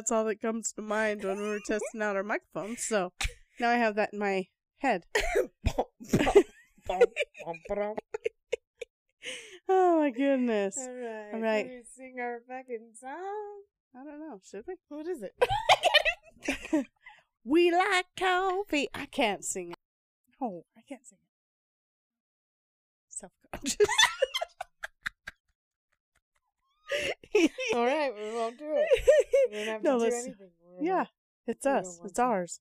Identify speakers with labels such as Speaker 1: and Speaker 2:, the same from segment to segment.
Speaker 1: that's all that comes to mind when we were testing out our microphones. So now I have that in my head. Oh my goodness.
Speaker 2: All right.
Speaker 1: All right.
Speaker 2: Can we sing our fucking song?
Speaker 1: I don't know. Should we?
Speaker 2: What is it?
Speaker 1: We like coffee. I can't sing it. Oh, I can't sing it. Self conscious.
Speaker 2: All right, we won't do it. We don't have
Speaker 1: No,
Speaker 2: to do anything. We're
Speaker 1: Yeah, it's us. It's
Speaker 2: to.
Speaker 1: ours.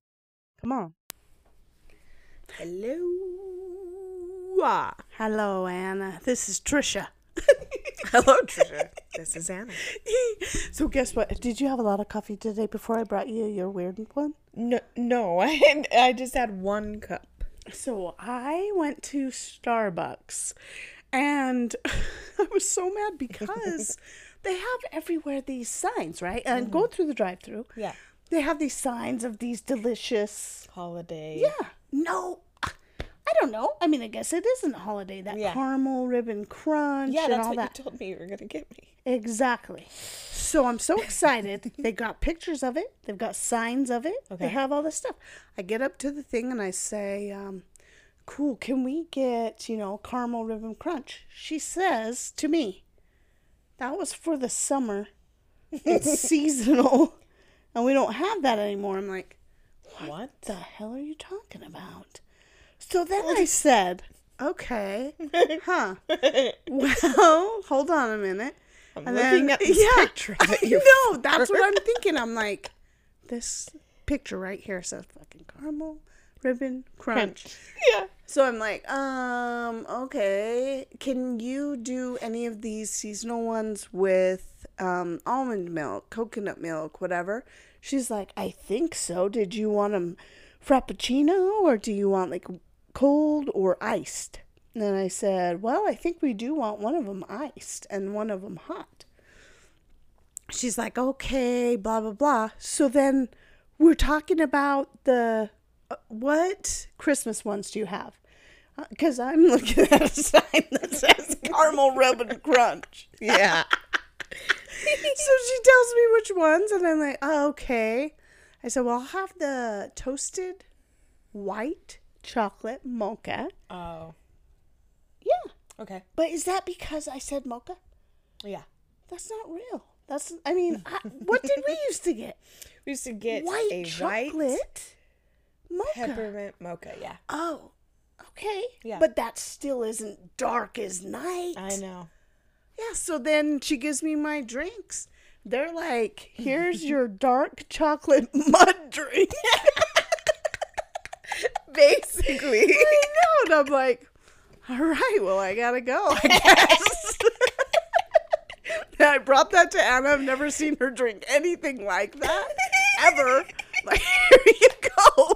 Speaker 1: Come on.
Speaker 2: Hello. Ah.
Speaker 1: Hello, Anna. This is Trisha.
Speaker 2: Hello, Trisha. This is Anna.
Speaker 1: so, guess what? Did you have a lot of coffee today before I brought you your weird one?
Speaker 2: No, no, I, I just had one cup.
Speaker 1: So, I went to Starbucks and I was so mad because they have everywhere these signs, right? And go through the drive through.
Speaker 2: Yeah.
Speaker 1: They have these signs of these delicious.
Speaker 2: Holiday.
Speaker 1: Yeah. No. I don't know. I mean, I guess it isn't a holiday. That
Speaker 2: Yeah.
Speaker 1: caramel ribbon crunch
Speaker 2: Yeah, that's
Speaker 1: all
Speaker 2: what
Speaker 1: that.
Speaker 2: you told me you were gonna get me.
Speaker 1: Exactly. So I'm so excited. they got pictures of it. They've got signs of it.
Speaker 2: Okay.
Speaker 1: They have all this stuff. I get up to the thing and I say, um, "Cool, can we get you know caramel ribbon crunch?" She says to me, "That was for the summer. It's seasonal, and we don't have that anymore." I'm like,
Speaker 2: What?
Speaker 1: "The hell are you talking about?" So then I said, "Okay, huh? Well, hold on a minute."
Speaker 2: I'm
Speaker 1: And
Speaker 2: looking
Speaker 1: then-
Speaker 2: at this
Speaker 1: yeah,
Speaker 2: picture
Speaker 1: I know. That's what I'm thinking. I'm like, this picture right here says fucking caramel ribbon crunch.
Speaker 2: Yeah.
Speaker 1: So I'm like, um, okay. Can you do any of these seasonal ones with um, almond milk, coconut milk, whatever? She's like, I think so. Did you want them frappuccino or do you want like cold or iced? And then I said, well, I think we do want one of them iced and one of them hot. She's like, okay, blah, blah, blah. So then we're talking about the Uh, what Christmas ones do you have? Uh, because I'm looking at a sign that says caramel ribbon crunch.
Speaker 2: Yeah.
Speaker 1: So she tells me which ones, and I'm like, oh, okay. I said, well, I'll have the toasted white chocolate mocha.
Speaker 2: Oh.
Speaker 1: Yeah.
Speaker 2: Okay.
Speaker 1: But is that because I said mocha?
Speaker 2: Yeah.
Speaker 1: That's not real. That's, I mean, I, what did we used to get?
Speaker 2: We used to get
Speaker 1: White
Speaker 2: a
Speaker 1: chocolate
Speaker 2: white
Speaker 1: mocha.
Speaker 2: peppermint mocha. Yeah.
Speaker 1: Oh, okay.
Speaker 2: Yeah.
Speaker 1: But that still isn't dark as night.
Speaker 2: I know.
Speaker 1: Yeah, so then she gives me my drinks. They're like, here's your dark chocolate mud drink.
Speaker 2: Basically.
Speaker 1: I know. And I'm like, all right, well, I gotta go, I guess. I brought that to Anna. I've never seen her drink anything like that ever. Like, here you go.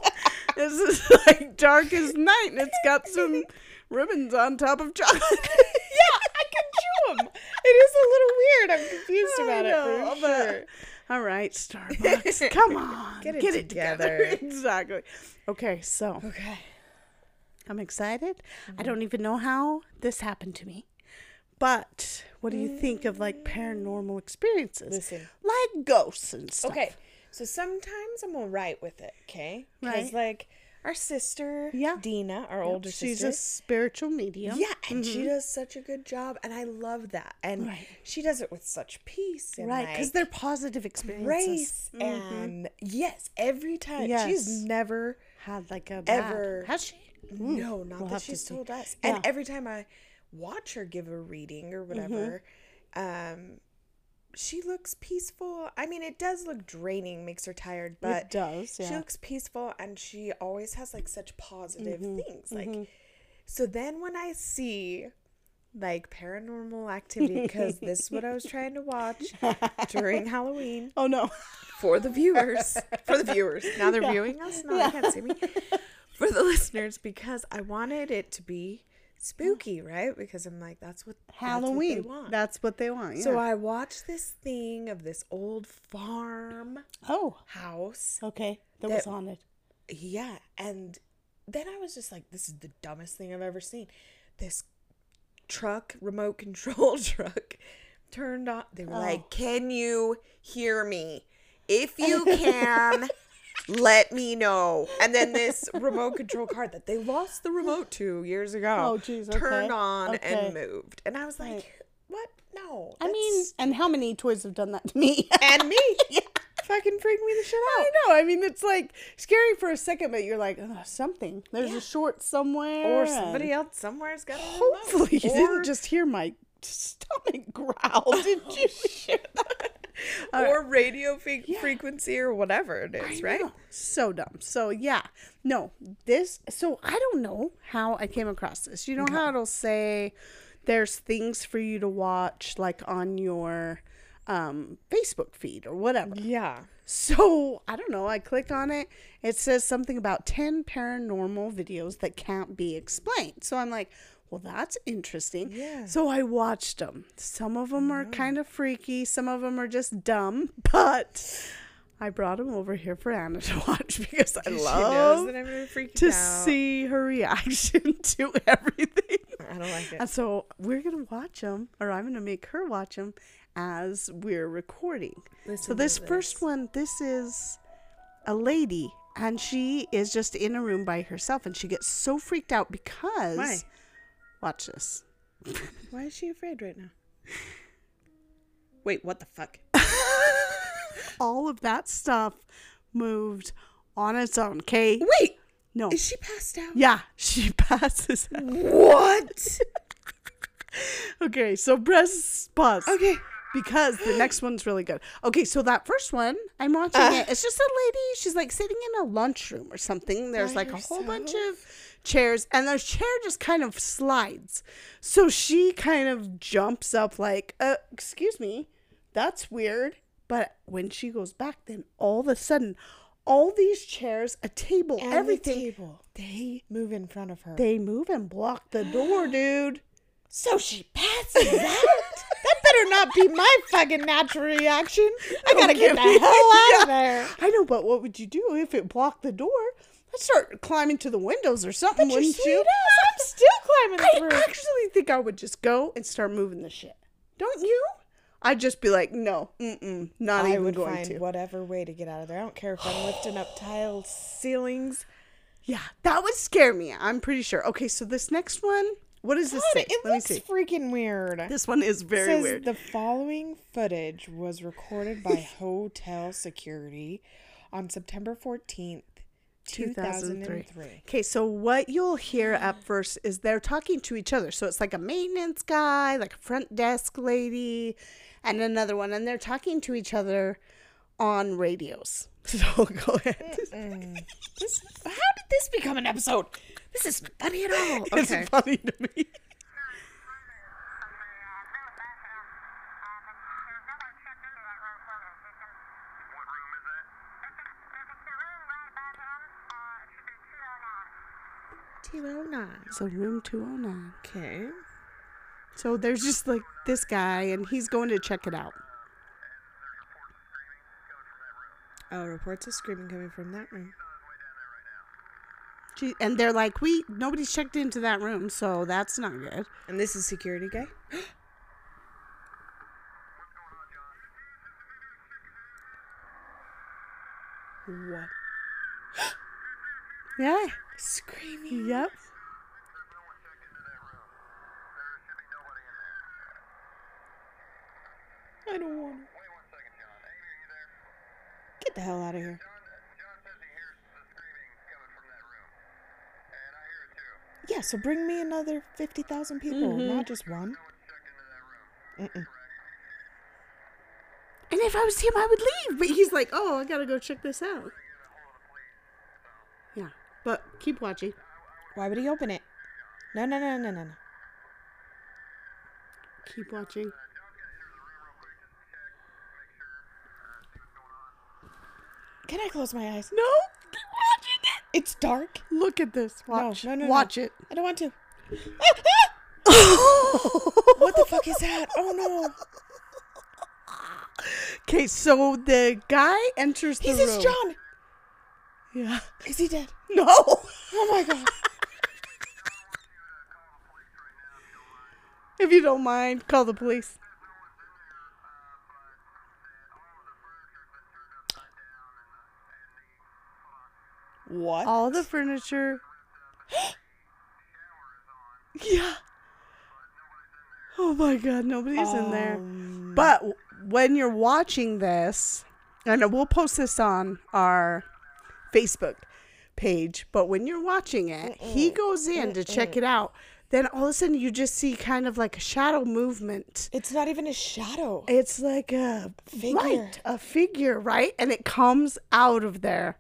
Speaker 1: This is like dark as night, and it's got some ribbons on top of chocolate.
Speaker 2: yeah, I can chew them. It is a little weird. I'm confused about
Speaker 1: know,
Speaker 2: it for sure.
Speaker 1: All right, Starbucks, come on,
Speaker 2: Get it
Speaker 1: together.
Speaker 2: together.
Speaker 1: exactly. Okay, so
Speaker 2: Okay.
Speaker 1: I'm excited. I mm-hmm. don't even know how this happened to me, but what do you think of like paranormal experiences,
Speaker 2: Listen.
Speaker 1: like ghosts and stuff?
Speaker 2: Okay. So sometimes I'm all right with it, okay? Because,
Speaker 1: Right.
Speaker 2: like, our sister,
Speaker 1: Yeah.
Speaker 2: Dina, our older
Speaker 1: she's
Speaker 2: sister.
Speaker 1: She's a spiritual medium.
Speaker 2: yeah, and she mm-hmm. does such a good job, and I love that. And
Speaker 1: Right.
Speaker 2: she does it with such peace and
Speaker 1: right, because
Speaker 2: like,
Speaker 1: they're positive experiences.
Speaker 2: grace. Mm-hmm. And yes, every time she's never
Speaker 1: Had like a bad-
Speaker 2: Ever.
Speaker 1: Has she? Mm.
Speaker 2: No, not
Speaker 1: We'll
Speaker 2: that
Speaker 1: have to
Speaker 2: she's told us.
Speaker 1: Yeah.
Speaker 2: And every time I watch her give a reading or whatever, mm-hmm. um, she looks peaceful. I mean, it does look draining, makes her tired, but
Speaker 1: it does.
Speaker 2: she looks peaceful and she always has like such positive
Speaker 1: Mm-hmm.
Speaker 2: things. Like, so then when I see like paranormal activity, because this is what I was trying to watch during Halloween
Speaker 1: oh no.
Speaker 2: for the viewers. For the viewers. Now they're viewing us. No, they can't see me. For the listeners, because I wanted it to be spooky, right? Because I'm like, that's what
Speaker 1: Halloween.
Speaker 2: That's what they want.
Speaker 1: That's what they want. Yeah.
Speaker 2: So I watched this thing of this old farm
Speaker 1: oh,
Speaker 2: house.
Speaker 1: okay. That was
Speaker 2: That-
Speaker 1: haunted.
Speaker 2: Yeah, and then I was just like, this is the dumbest thing I've ever seen. This truck, remote control truck, turned on. They were
Speaker 1: Oh.
Speaker 2: like, can you hear me? If you can, let me know. And then this remote control car that they lost the remote to years ago
Speaker 1: Oh, geez, okay.
Speaker 2: turned on
Speaker 1: Okay.
Speaker 2: and moved. And I was like,
Speaker 1: Right.
Speaker 2: what? No.
Speaker 1: I mean, and how many toys have done that to me?
Speaker 2: and me. Fucking freak me the shit out.
Speaker 1: I know. I mean, it's like scary for a second, but you're like, oh, something. There's
Speaker 2: Yeah.
Speaker 1: a short somewhere.
Speaker 2: Or somebody else somewhere's got a remote.
Speaker 1: Hopefully, you
Speaker 2: Or-
Speaker 1: didn't just hear my stomach growl, did you?
Speaker 2: Oh, or radio fe- frequency or whatever it is,
Speaker 1: I
Speaker 2: right?
Speaker 1: know. So dumb. So yeah, no, this. So I don't know how I came across this. You know how it'll say there's things for you to watch like on your um Facebook feed or whatever.
Speaker 2: Yeah.
Speaker 1: So I don't know. I click on it. It says something about 10 paranormal videos that can't be explained. So I'm like, well, that's interesting.
Speaker 2: Yeah.
Speaker 1: So I watched them. Some of them are kind of freaky. Some of them are just dumb. But I brought them over here for Anna to watch because I love
Speaker 2: gonna out.
Speaker 1: see her reaction to everything.
Speaker 2: I don't like it.
Speaker 1: And so we're going to watch them, or I'm going to make her watch them as we're recording.
Speaker 2: Listen
Speaker 1: so
Speaker 2: to
Speaker 1: this first one, this is a lady, and she is just in a room by herself, and she gets so freaked out because.
Speaker 2: Why?
Speaker 1: Watch this.
Speaker 2: Why is she afraid right now? Wait, what the fuck?
Speaker 1: All of that stuff moved on its own. Okay.
Speaker 2: Wait,
Speaker 1: No.
Speaker 2: is she passed out?
Speaker 1: Yeah, she passes. out.
Speaker 2: What?
Speaker 1: Okay, so press pause.
Speaker 2: Okay.
Speaker 1: because the next one's really good. Okay, so that first one, I'm watching
Speaker 2: Uh.
Speaker 1: it. It's just a lady. She's like sitting in a lunchroom or something. There's like a whole bunch of chairs, and the chair just kind of slides. So she kind of jumps up, like, uh, excuse me, that's weird. But when she goes back, then all of a sudden, all these chairs, a table,
Speaker 2: And
Speaker 1: everything,
Speaker 2: the table.
Speaker 1: they
Speaker 2: Move in front of her.
Speaker 1: they move and block the door, dude.
Speaker 2: so she passes out. that better not be my fucking natural reaction. I gotta get the hell out
Speaker 1: Yeah.
Speaker 2: of there.
Speaker 1: I know, but what would you do if it blocked the door? I'd start climbing to the windows or something,
Speaker 2: But
Speaker 1: wouldn't you?
Speaker 2: I'm still climbing
Speaker 1: I
Speaker 2: through.
Speaker 1: actually think I would just go and start moving the shit. Don't you? I'd just be like, no, mm-mm, not
Speaker 2: I
Speaker 1: even
Speaker 2: would
Speaker 1: going
Speaker 2: find
Speaker 1: to.
Speaker 2: whatever way to get out of there. I don't care if I'm lifting up tile ceilings.
Speaker 1: Yeah, that would scare me. I'm pretty sure. Okay, so this next one, what does this
Speaker 2: God,
Speaker 1: say?
Speaker 2: it
Speaker 1: Let me
Speaker 2: looks
Speaker 1: see.
Speaker 2: freaking weird.
Speaker 1: This one is very
Speaker 2: says
Speaker 1: weird.
Speaker 2: the following footage was recorded by hotel security on September 14th, 2003.
Speaker 1: Okay, so what you'll hear at first is they're talking to each other. So it's like a maintenance guy, like a front desk lady, and another one, and they're talking to each other on radios. So go ahead.
Speaker 2: This, how did this become an episode? This isn't funny at all.
Speaker 1: It's
Speaker 2: Okay.
Speaker 1: funny to me.
Speaker 3: What room is that?
Speaker 1: Oh so room 209.
Speaker 2: Okay.
Speaker 1: So there's just like this guy, and he's going to check it out.
Speaker 2: Oh, reports of screaming coming from that room.
Speaker 1: Gee, and they're like, we nobody's checked into that room, so that's not good.
Speaker 2: And this is security guy. what?
Speaker 1: Yeah.
Speaker 2: Screaming.
Speaker 1: Yep.
Speaker 2: I don't want to. Get the hell out of here. Yeah, so bring me another 50,000 people, mm-hmm. not just one. Mm-mm.
Speaker 1: And if I was him, I would leave. But he's like, oh, I gotta go check this out. But keep watching.
Speaker 2: Why would he open it? No, no, no, no, no, no.
Speaker 1: Keep watching.
Speaker 2: Can I close my eyes?
Speaker 1: No. Keep watching it.
Speaker 2: It's dark.
Speaker 1: Look at this. Watch.
Speaker 2: no, no, no.
Speaker 1: Watch it.
Speaker 2: I don't want to. what the fuck is that? Oh no.
Speaker 1: Okay, so the guy enters the
Speaker 2: He's
Speaker 1: room.
Speaker 2: his John.
Speaker 1: Yeah.
Speaker 2: Is he dead?
Speaker 1: No.
Speaker 2: Oh my god.
Speaker 1: If you don't mind, call the police.
Speaker 2: What?
Speaker 1: All the furniture. yeah. Oh my god, nobody's in there.
Speaker 2: Um,
Speaker 1: But when you're watching this, and we'll post this on our Facebook page, but when you're watching it, he goes in to check it out. Then all of a sudden, you just see kind of like a shadow movement.
Speaker 2: It's not even a shadow.
Speaker 1: It's like a
Speaker 2: Figure.
Speaker 1: right, a figure, right? And it comes out of there,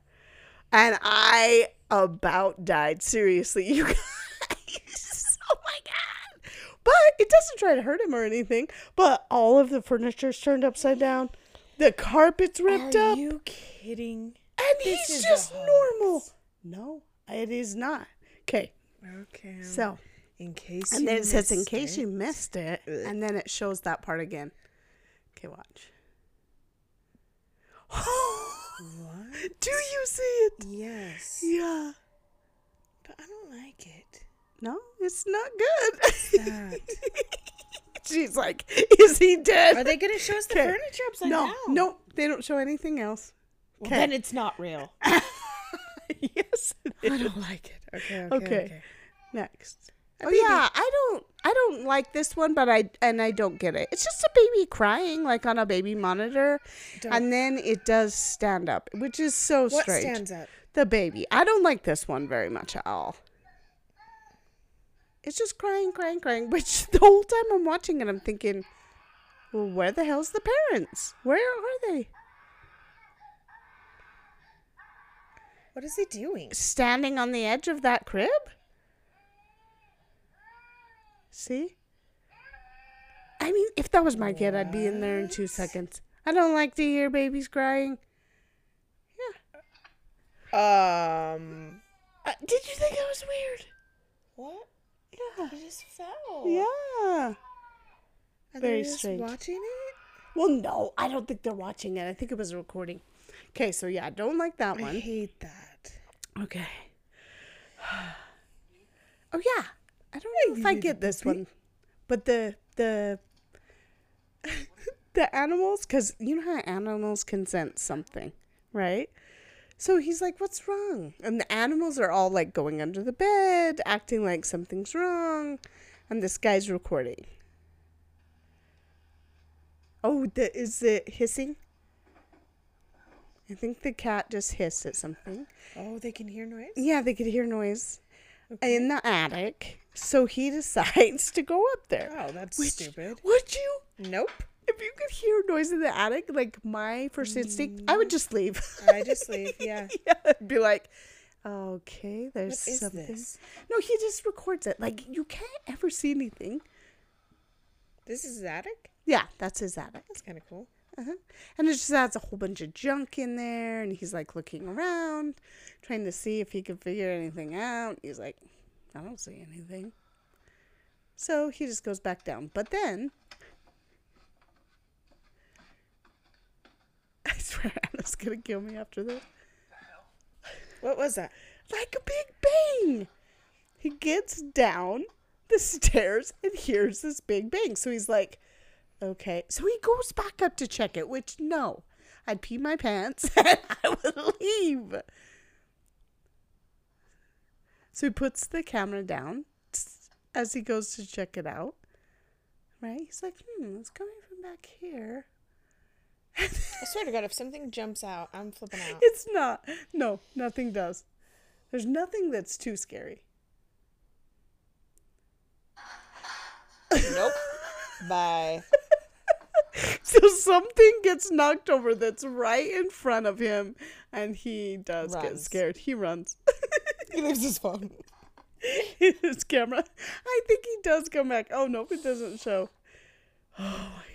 Speaker 1: and I about died. Seriously, you guys. oh my god! But it doesn't try to hurt him or anything. But all of the furniture's turned upside down. The carpet's ripped
Speaker 2: Are
Speaker 1: up, Are
Speaker 2: you kidding?
Speaker 1: And
Speaker 2: this
Speaker 1: he's just normal. No, it is not. Okay,
Speaker 2: Okay.
Speaker 1: so
Speaker 2: in case
Speaker 1: and then it says in case
Speaker 2: it-
Speaker 1: you missed it, and then it shows that part again. Okay, watch.
Speaker 2: What?
Speaker 1: Do you see it?
Speaker 2: Yes.
Speaker 1: Yeah.
Speaker 2: But I don't like it.
Speaker 1: No, it's not good. She's like, is he dead?
Speaker 2: Are they going to show us the
Speaker 1: Okay.
Speaker 2: furniture upside
Speaker 1: no,
Speaker 2: down?
Speaker 1: no, they don't show anything else.
Speaker 2: Well, then it's not real.
Speaker 1: yes,
Speaker 2: I don't like it. Okay. Okay.
Speaker 1: Okay.
Speaker 2: okay.
Speaker 1: Next.
Speaker 2: A
Speaker 1: Oh
Speaker 2: baby.
Speaker 1: yeah, I don't, I don't like this one, but I and I don't get it. It's just a baby crying, like on a baby monitor,
Speaker 2: Don't-
Speaker 1: and then it does stand up, which is so
Speaker 2: What
Speaker 1: strange.
Speaker 2: stands up?
Speaker 1: The baby. I don't like this one very much at all. It's just crying, crying, crying. Which the whole time I'm watching it, I'm thinking, well, where the hell's the parents? Where are they?
Speaker 2: What is he doing?
Speaker 1: Standing on the edge of that crib? See? I mean, if that was my kid, I'd be in there in two seconds. I don't like to hear babies crying. Yeah.
Speaker 2: Um.
Speaker 1: Uh, did you think it was weird?
Speaker 2: What?
Speaker 1: Yeah.
Speaker 2: He just fell.
Speaker 1: Yeah.
Speaker 2: Are
Speaker 1: Very strange.
Speaker 2: watching it?
Speaker 1: Well, no, I don't think they're watching it. I think it was a recording. Okay, so yeah, don't like that one.
Speaker 2: I hate that.
Speaker 1: Okay. Oh yeah, I don't know if I get this one, but the the the animals, because you know how animals can sense something, right? So he's like, "What's wrong?" And the animals are all like going under the bed, acting like something's wrong, and this guy's recording. Oh, the is it hissing? I think the cat just hissed at something.
Speaker 2: Oh, they can hear noise?
Speaker 1: Yeah, they could hear noise in the attic. So he decides to go up there.
Speaker 2: Oh, that's
Speaker 1: Which-
Speaker 2: stupid.
Speaker 1: Would you?
Speaker 2: Nope.
Speaker 1: If you could hear noise in the attic, like my first instinct, I would just leave.
Speaker 2: I just leave, yeah.
Speaker 1: yeah, I'd be like, okay, there's
Speaker 2: What is
Speaker 1: something.
Speaker 2: this?
Speaker 1: No, he just records it. Like you can't ever see anything.
Speaker 2: This is his attic?
Speaker 1: Yeah, that's his attic.
Speaker 2: That's kind of cool.
Speaker 1: Uh-huh. And it just adds a whole bunch of junk in there, and he's like looking around, trying to see if he can figure anything out. He's like, I don't see anything. So he just goes back down. But then, I swear Anna's gonna kill me after this.
Speaker 2: What was that?
Speaker 1: Like a big bang. He gets down the stairs and hears this big bang. So he's like, okay. So he goes back up to check it, which no. I'd pee my pants and I would leave. So he puts the camera down as he goes to check it out. Right? He's like, hmm, it's coming from back here.
Speaker 2: I swear to God, if something jumps out, I'm flipping out.
Speaker 1: It's not. No, nothing does. There's nothing that's too scary.
Speaker 2: nope. Bye.
Speaker 1: So something gets knocked over that's right in front of him, and he does get scared. He runs.
Speaker 2: He leaves his phone.
Speaker 1: His camera. I think he does come back. Oh no, it doesn't show. Oh my god.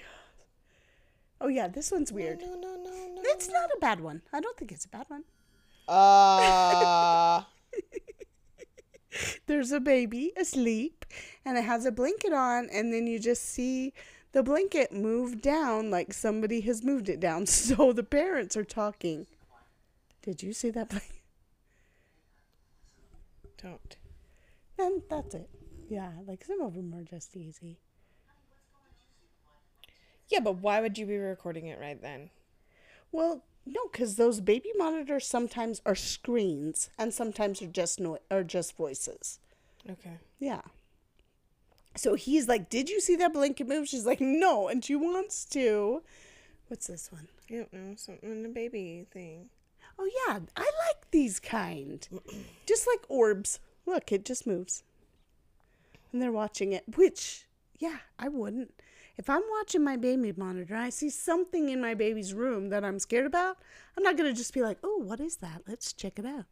Speaker 1: Oh yeah, this one's weird.
Speaker 2: No, no, no, no.
Speaker 1: It's not a bad one. I don't think it's a bad one.
Speaker 2: Uh,
Speaker 1: There's a baby asleep, and it has a blanket on, and then you just see the blanket moved down like somebody has moved it down. So the parents are talking. Did you see that blanket?
Speaker 2: Don't.
Speaker 1: And that's it. Yeah, like some of them are just easy.
Speaker 2: Yeah, but why would you be recording it right then?
Speaker 1: Well, no, because those baby monitors sometimes are screens and sometimes are just no- are just voices.
Speaker 2: Okay.
Speaker 1: Yeah. So he's like, "Did you see that blanket move?" She's like, "No," and she wants to. What's this one?
Speaker 2: I don't know. Something in the baby thing.
Speaker 1: Oh yeah, I like these kind. just like orbs. Look, it just moves. And they're watching it, which yeah, I wouldn't. If I'm watching my baby monitor, I see something in my baby's room that I'm scared about, I'm not going to just be like, "Oh, what is that? Let's check it out."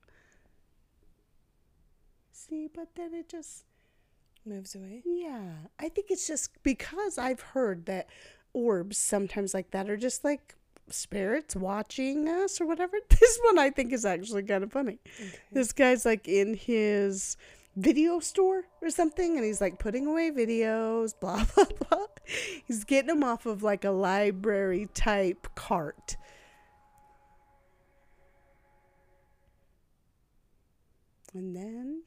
Speaker 1: See, but then it just
Speaker 2: Moves away.
Speaker 1: yeah, I think it's just because I've heard that orbs sometimes like that are just like spirits watching us or whatever. This one I think is actually kind of funny. This guy's like in his video store or something and he's like putting away videos, blah, blah, blah. He's getting them off of like a library type cart. And then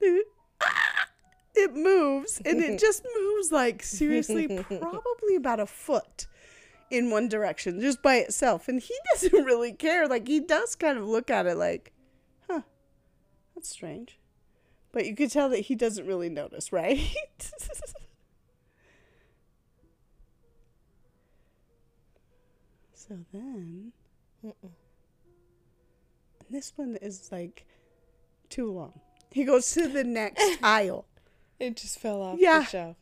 Speaker 1: it moves and it just moves like seriously probably about a foot in one direction just by itself and he doesn't really care like he does kind of look at it like huh that's strange. But you could tell that he doesn't really notice right? So then this one is like too long he goes to the next aisle
Speaker 2: It just fell off
Speaker 1: Yeah.
Speaker 2: the shelf.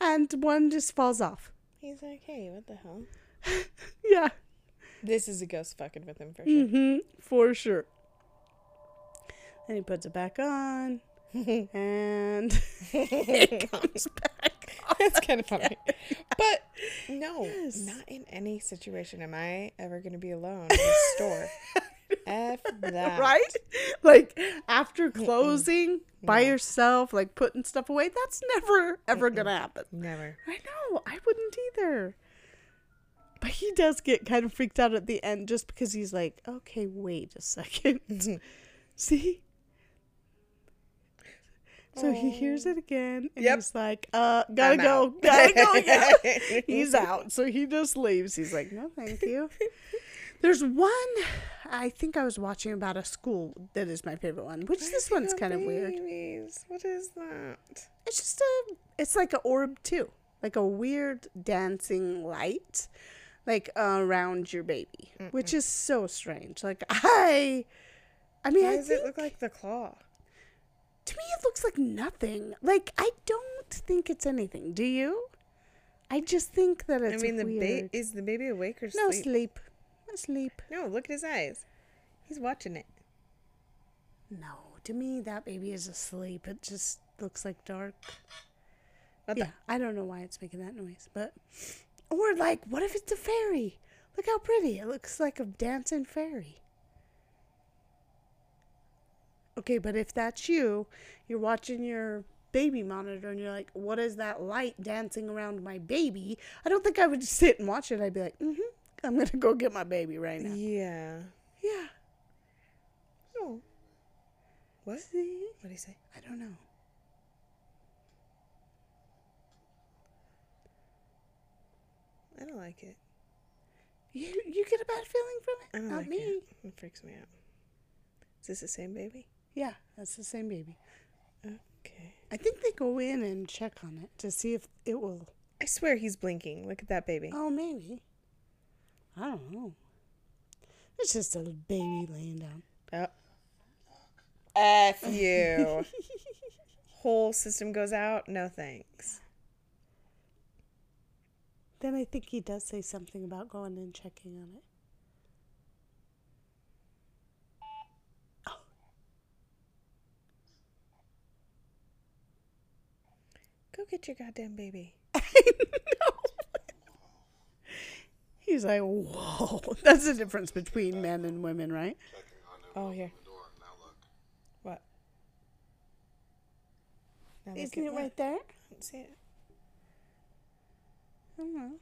Speaker 1: and one just falls off.
Speaker 2: He's like, hey, what the hell?
Speaker 1: Yeah.
Speaker 2: This is a ghost fucking with him for sure.
Speaker 1: hmm For sure. Then he puts it back on. and it comes back.
Speaker 2: That's kind of funny. But no,
Speaker 1: Yes.
Speaker 2: not in any situation am I ever going to be alone in a store. F that.
Speaker 1: Right? Like after closing by yourself, like putting stuff away, that's never ever gonna happen.
Speaker 2: Never.
Speaker 1: I know. I wouldn't either. But he does get kind of freaked out at the end just because he's like, okay, wait a second. Mm-hmm. See? So he hears it again and
Speaker 2: Yep.
Speaker 1: he's like, uh, gotta
Speaker 2: I'm
Speaker 1: go,
Speaker 2: out.
Speaker 1: gotta go. Yeah. he's out. So he just leaves. He's like, no, thank you. There's one I think I was watching about a school that is my favorite one, which this one's kind of weird.
Speaker 2: What is that?
Speaker 1: It's just a it's like an orb too. Like a weird dancing light like around your baby, which is so strange. Like I I mean,
Speaker 2: Why
Speaker 1: I
Speaker 2: does
Speaker 1: think
Speaker 2: it look like the claw?
Speaker 1: To me it looks like nothing. Like I don't think it's anything. Do you? I just think that it's.
Speaker 2: I mean, the
Speaker 1: weird.
Speaker 2: baby is the baby awake or
Speaker 1: no
Speaker 2: sleep?
Speaker 1: sleep. No sleep.
Speaker 2: No, look at his eyes. He's watching it.
Speaker 1: No, to me that baby is asleep. It just looks like dark.
Speaker 2: What
Speaker 1: yeah, I don't know why it's making that noise, but or like, what if it's a fairy? Look how pretty it looks like a dancing fairy. Okay, but if that's you, you're watching your baby monitor and you're like, what is that light dancing around my baby? I don't think I would sit and watch it. I'd be like, mm-hmm, I'm gonna go get my baby right now.
Speaker 2: Yeah.
Speaker 1: Yeah.
Speaker 2: Oh. What?
Speaker 1: See?
Speaker 2: What do you say?
Speaker 1: I don't know.
Speaker 2: I don't like it.
Speaker 1: You you get a bad feeling from it?
Speaker 2: I don't
Speaker 1: Not
Speaker 2: like
Speaker 1: me.
Speaker 2: it. It freaks me out. Is this the same baby?
Speaker 1: Yeah, that's the same baby.
Speaker 2: Okay.
Speaker 1: I think they go in and check on it to see if it will.
Speaker 2: I swear he's blinking. Look at that baby.
Speaker 1: Oh, maybe. I don't know. It's just a baby laying down.
Speaker 2: Oh. F you. Whole system goes out. No thanks.
Speaker 1: Then I think he does say something about going and checking on it.
Speaker 2: Go get your goddamn baby.
Speaker 1: I know. He's like, whoa. That's the difference between men and women, right?
Speaker 2: Oh,
Speaker 3: oh here.
Speaker 2: What? Now
Speaker 1: Isn't it
Speaker 2: what?
Speaker 1: right there?
Speaker 2: See it?
Speaker 1: I don't know.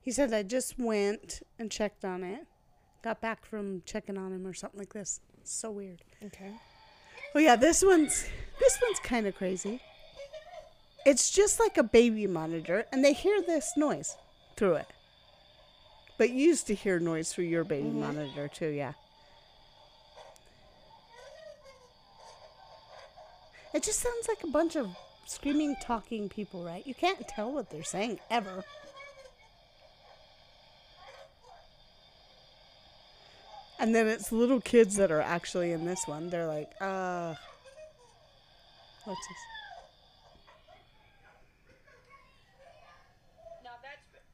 Speaker 1: He said, I just went and checked on it. got back from checking on him or something like this. It's so weird.
Speaker 2: Okay.
Speaker 1: Oh yeah, this one's this one's kind of crazy. It's just like a baby monitor, and they hear this noise through it. But you used to hear noise through your baby monitor too, yeah. It just sounds like a bunch of screaming, talking people, right? You can't tell what they're saying ever. And then it's little kids that are actually in this one. They're like, uh, what's this?
Speaker 4: Now that's been,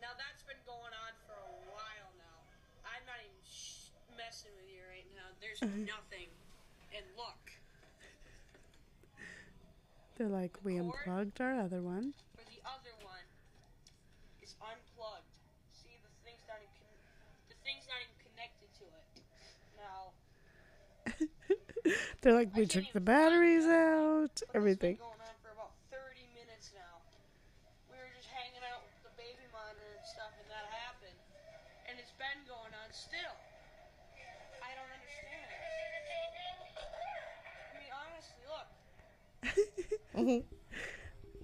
Speaker 4: now that's been going on for a while now. I'm not even sh- messing with you right now. There's mm-hmm. nothing. And look,
Speaker 1: They're like, we unplugged our other one.
Speaker 4: for the other one, it's unplugged. See, the thing's not even con- the thing's not even connected to it. Now,
Speaker 1: They're like, we took the batteries out, everything.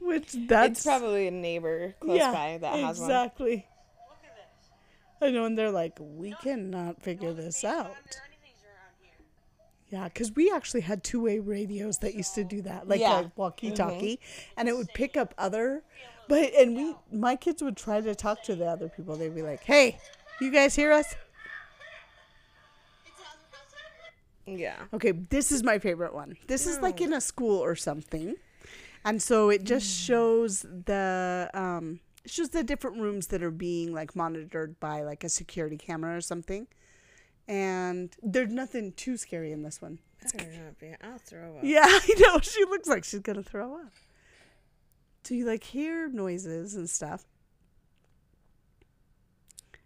Speaker 1: Which that's
Speaker 2: it's probably a neighbor close by that has one.
Speaker 1: exactly.
Speaker 4: Look at.
Speaker 1: I know, and they're like, we cannot figure this out.
Speaker 4: monitor or anything's around here.
Speaker 1: Yeah, because we actually had two way radios that used to do that, like
Speaker 2: Yeah.
Speaker 1: a walkie talkie, mm-hmm. and it would pick up other. But and we, my kids would try to talk to the other people. They'd be like, "Hey, you guys hear us?"
Speaker 2: Yeah.
Speaker 1: Okay, this is my favorite one. This is like in a school or something. And so it just shows the um shows the different rooms that are being like monitored by like a security camera or something. And there's nothing too scary in this one.
Speaker 2: Better not be. I'll throw up.
Speaker 1: Yeah, I know. She looks like she's gonna throw up. So you like hear noises and stuff.